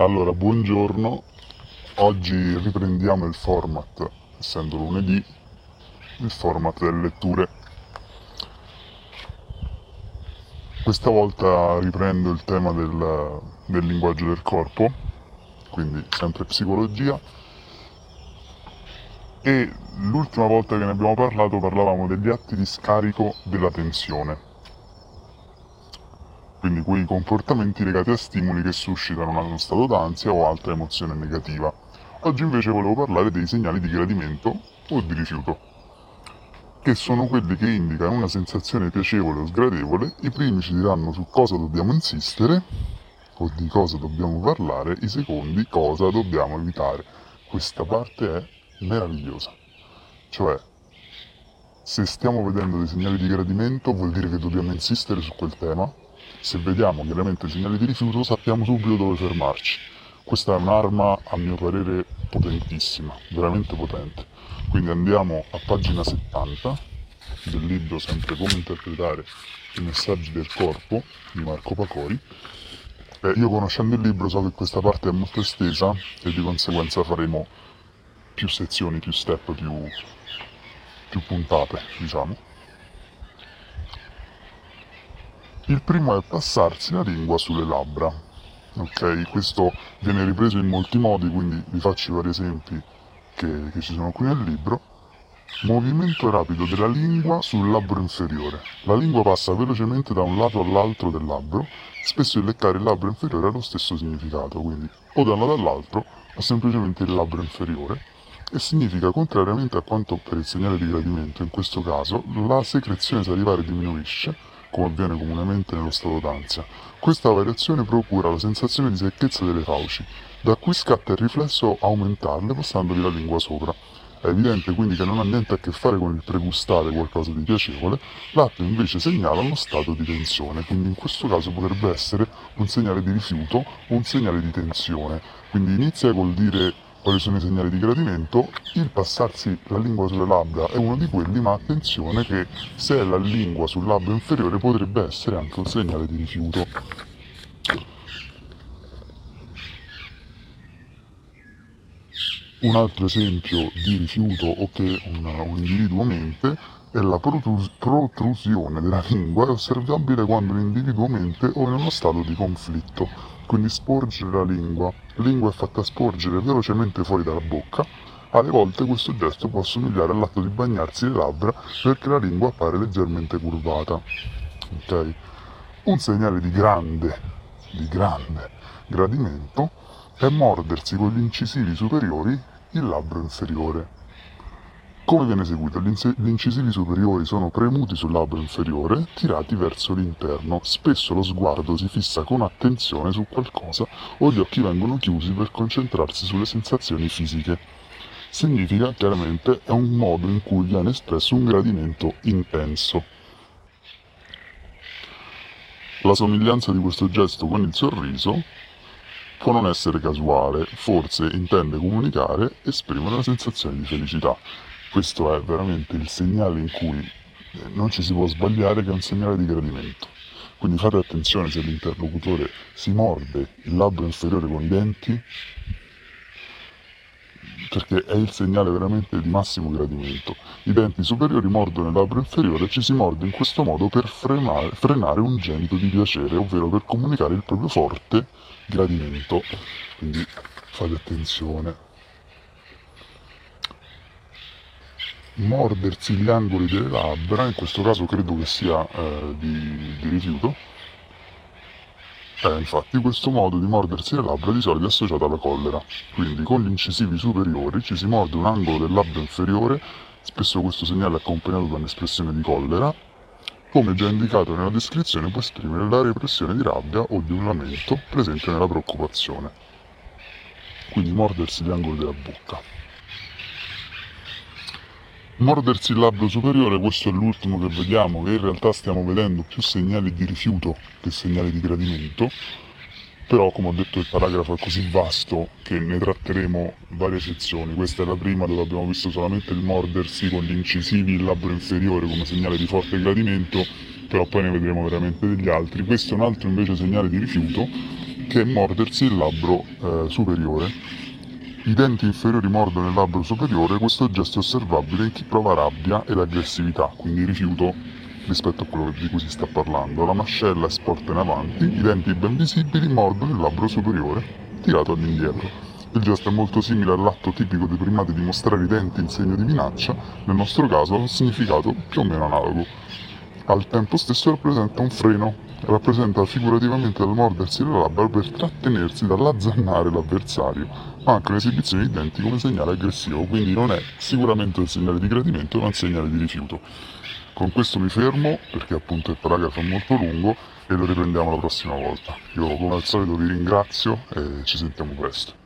Allora, buongiorno. Oggi riprendiamo il format, essendo lunedì, il format delle letture. Questa volta riprendo il tema del, del linguaggio del corpo, quindi sempre psicologia. E l'ultima volta che ne abbiamo parlato parlavamo degli atti di scarico della tensione quindi quei comportamenti legati a stimoli che suscitano uno stato d'ansia o altra emozione negativa. Oggi invece volevo parlare dei segnali di gradimento o di rifiuto, che sono quelli che indicano una sensazione piacevole o sgradevole, i primi ci diranno su cosa dobbiamo insistere o di cosa dobbiamo parlare, i secondi cosa dobbiamo evitare. Questa parte è meravigliosa. Cioè, se stiamo vedendo dei segnali di gradimento vuol dire che dobbiamo insistere su quel tema se vediamo chiaramente segnali di rifiuto sappiamo subito dove fermarci. Questa è un'arma a mio parere potentissima, veramente potente. Quindi andiamo a pagina 70 del libro sempre come interpretare i messaggi del corpo di Marco Pacori. Eh, io conoscendo il libro so che questa parte è molto estesa e di conseguenza faremo più sezioni, più step, più, più puntate, diciamo. Il primo è passarsi la lingua sulle labbra. Ok, questo viene ripreso in molti modi, quindi vi faccio i vari esempi che, che ci sono qui nel libro. Movimento rapido della lingua sul labbro inferiore. La lingua passa velocemente da un lato all'altro del labbro, spesso il leccare il labbro inferiore ha lo stesso significato, quindi o da un lato all'altro o semplicemente il labbro inferiore, e significa, contrariamente a quanto per il segnale di gradimento, in questo caso, la secrezione salivare diminuisce come avviene comunemente nello stato d'ansia. Questa variazione procura la sensazione di secchezza delle fauci, da cui scatta il riflesso aumentarle passandovi la lingua sopra. È evidente quindi che non ha niente a che fare con il pregustare qualcosa di piacevole, l'atto invece segnala uno stato di tensione, quindi in questo caso potrebbe essere un segnale di rifiuto o un segnale di tensione. Quindi inizia col dire quali sono i segnali di gradimento, il passarsi la lingua sulle labbra è uno di quelli, ma attenzione che se è la lingua sul labbro inferiore potrebbe essere anche un segnale di rifiuto. Un altro esempio di rifiuto o che un, un individuo mente è la protrus- protrusione della lingua è osservabile quando l'individuo mente o in uno stato di conflitto quindi sporgere la lingua. La lingua è fatta sporgere velocemente fuori dalla bocca. Alle volte questo gesto può assomigliare all'atto di bagnarsi le labbra perché la lingua appare leggermente curvata. Okay. Un segnale di grande, di grande gradimento è mordersi con gli incisivi superiori il labbro inferiore. Come viene eseguita? Gli incisivi superiori sono premuti sul labbro inferiore, tirati verso l'interno. Spesso lo sguardo si fissa con attenzione su qualcosa o gli occhi vengono chiusi per concentrarsi sulle sensazioni fisiche. Significa chiaramente è un modo in cui viene espresso un gradimento intenso. La somiglianza di questo gesto con il sorriso può non essere casuale, forse intende comunicare, esprimere una sensazione di felicità. Questo è veramente il segnale in cui eh, non ci si può sbagliare, che è un segnale di gradimento. Quindi fate attenzione se l'interlocutore si morde il labbro inferiore con i denti, perché è il segnale veramente di massimo gradimento. I denti superiori mordono il labbro inferiore e ci si morde in questo modo per frenare, frenare un gemito di piacere, ovvero per comunicare il proprio forte gradimento. Quindi fate attenzione. Mordersi gli angoli delle labbra, in questo caso credo che sia eh, di, di, rifiuto. Eh, infatti questo modo di mordersi le labbra di solito è associato alla collera, quindi con gli incisivi superiori ci si morde un angolo del labbro inferiore, spesso questo segnale è accompagnato da un'espressione di collera, come già indicato nella descrizione può esprimere la repressione di rabbia o di un lamento presente nella preoccupazione. Quindi mordersi gli angoli della bocca. Mordersi il labbro superiore, questo è l'ultimo che vediamo, che in realtà stiamo vedendo più segnali di rifiuto che segnali di gradimento, però come ho detto il paragrafo è così vasto che ne tratteremo varie sezioni. Questa è la prima dove abbiamo visto solamente il mordersi con gli incisivi il labbro inferiore come segnale di forte gradimento, però poi ne vedremo veramente degli altri. Questo è un altro invece segnale di rifiuto che è mordersi il labbro eh, superiore. I denti inferiori mordono il labbro superiore, questo gesto è osservabile in chi prova rabbia ed aggressività, quindi rifiuto rispetto a quello di cui si sta parlando. La mascella è sporta in avanti, i denti ben visibili mordono il labbro superiore, tirato all'indietro. Il gesto è molto simile all'atto tipico dei primati di mostrare i denti in segno di minaccia, nel nostro caso ha un significato più o meno analogo. Al tempo stesso rappresenta un freno, rappresenta figurativamente il mordersi le labbra per trattenersi dall'azzannare l'avversario, ma anche un'esibizione di denti come segnale aggressivo, quindi non è sicuramente un segnale di gradimento ma un segnale di rifiuto. Con questo mi fermo perché appunto il paragrafo è molto lungo e lo riprendiamo la prossima volta. Io come al solito vi ringrazio e ci sentiamo presto.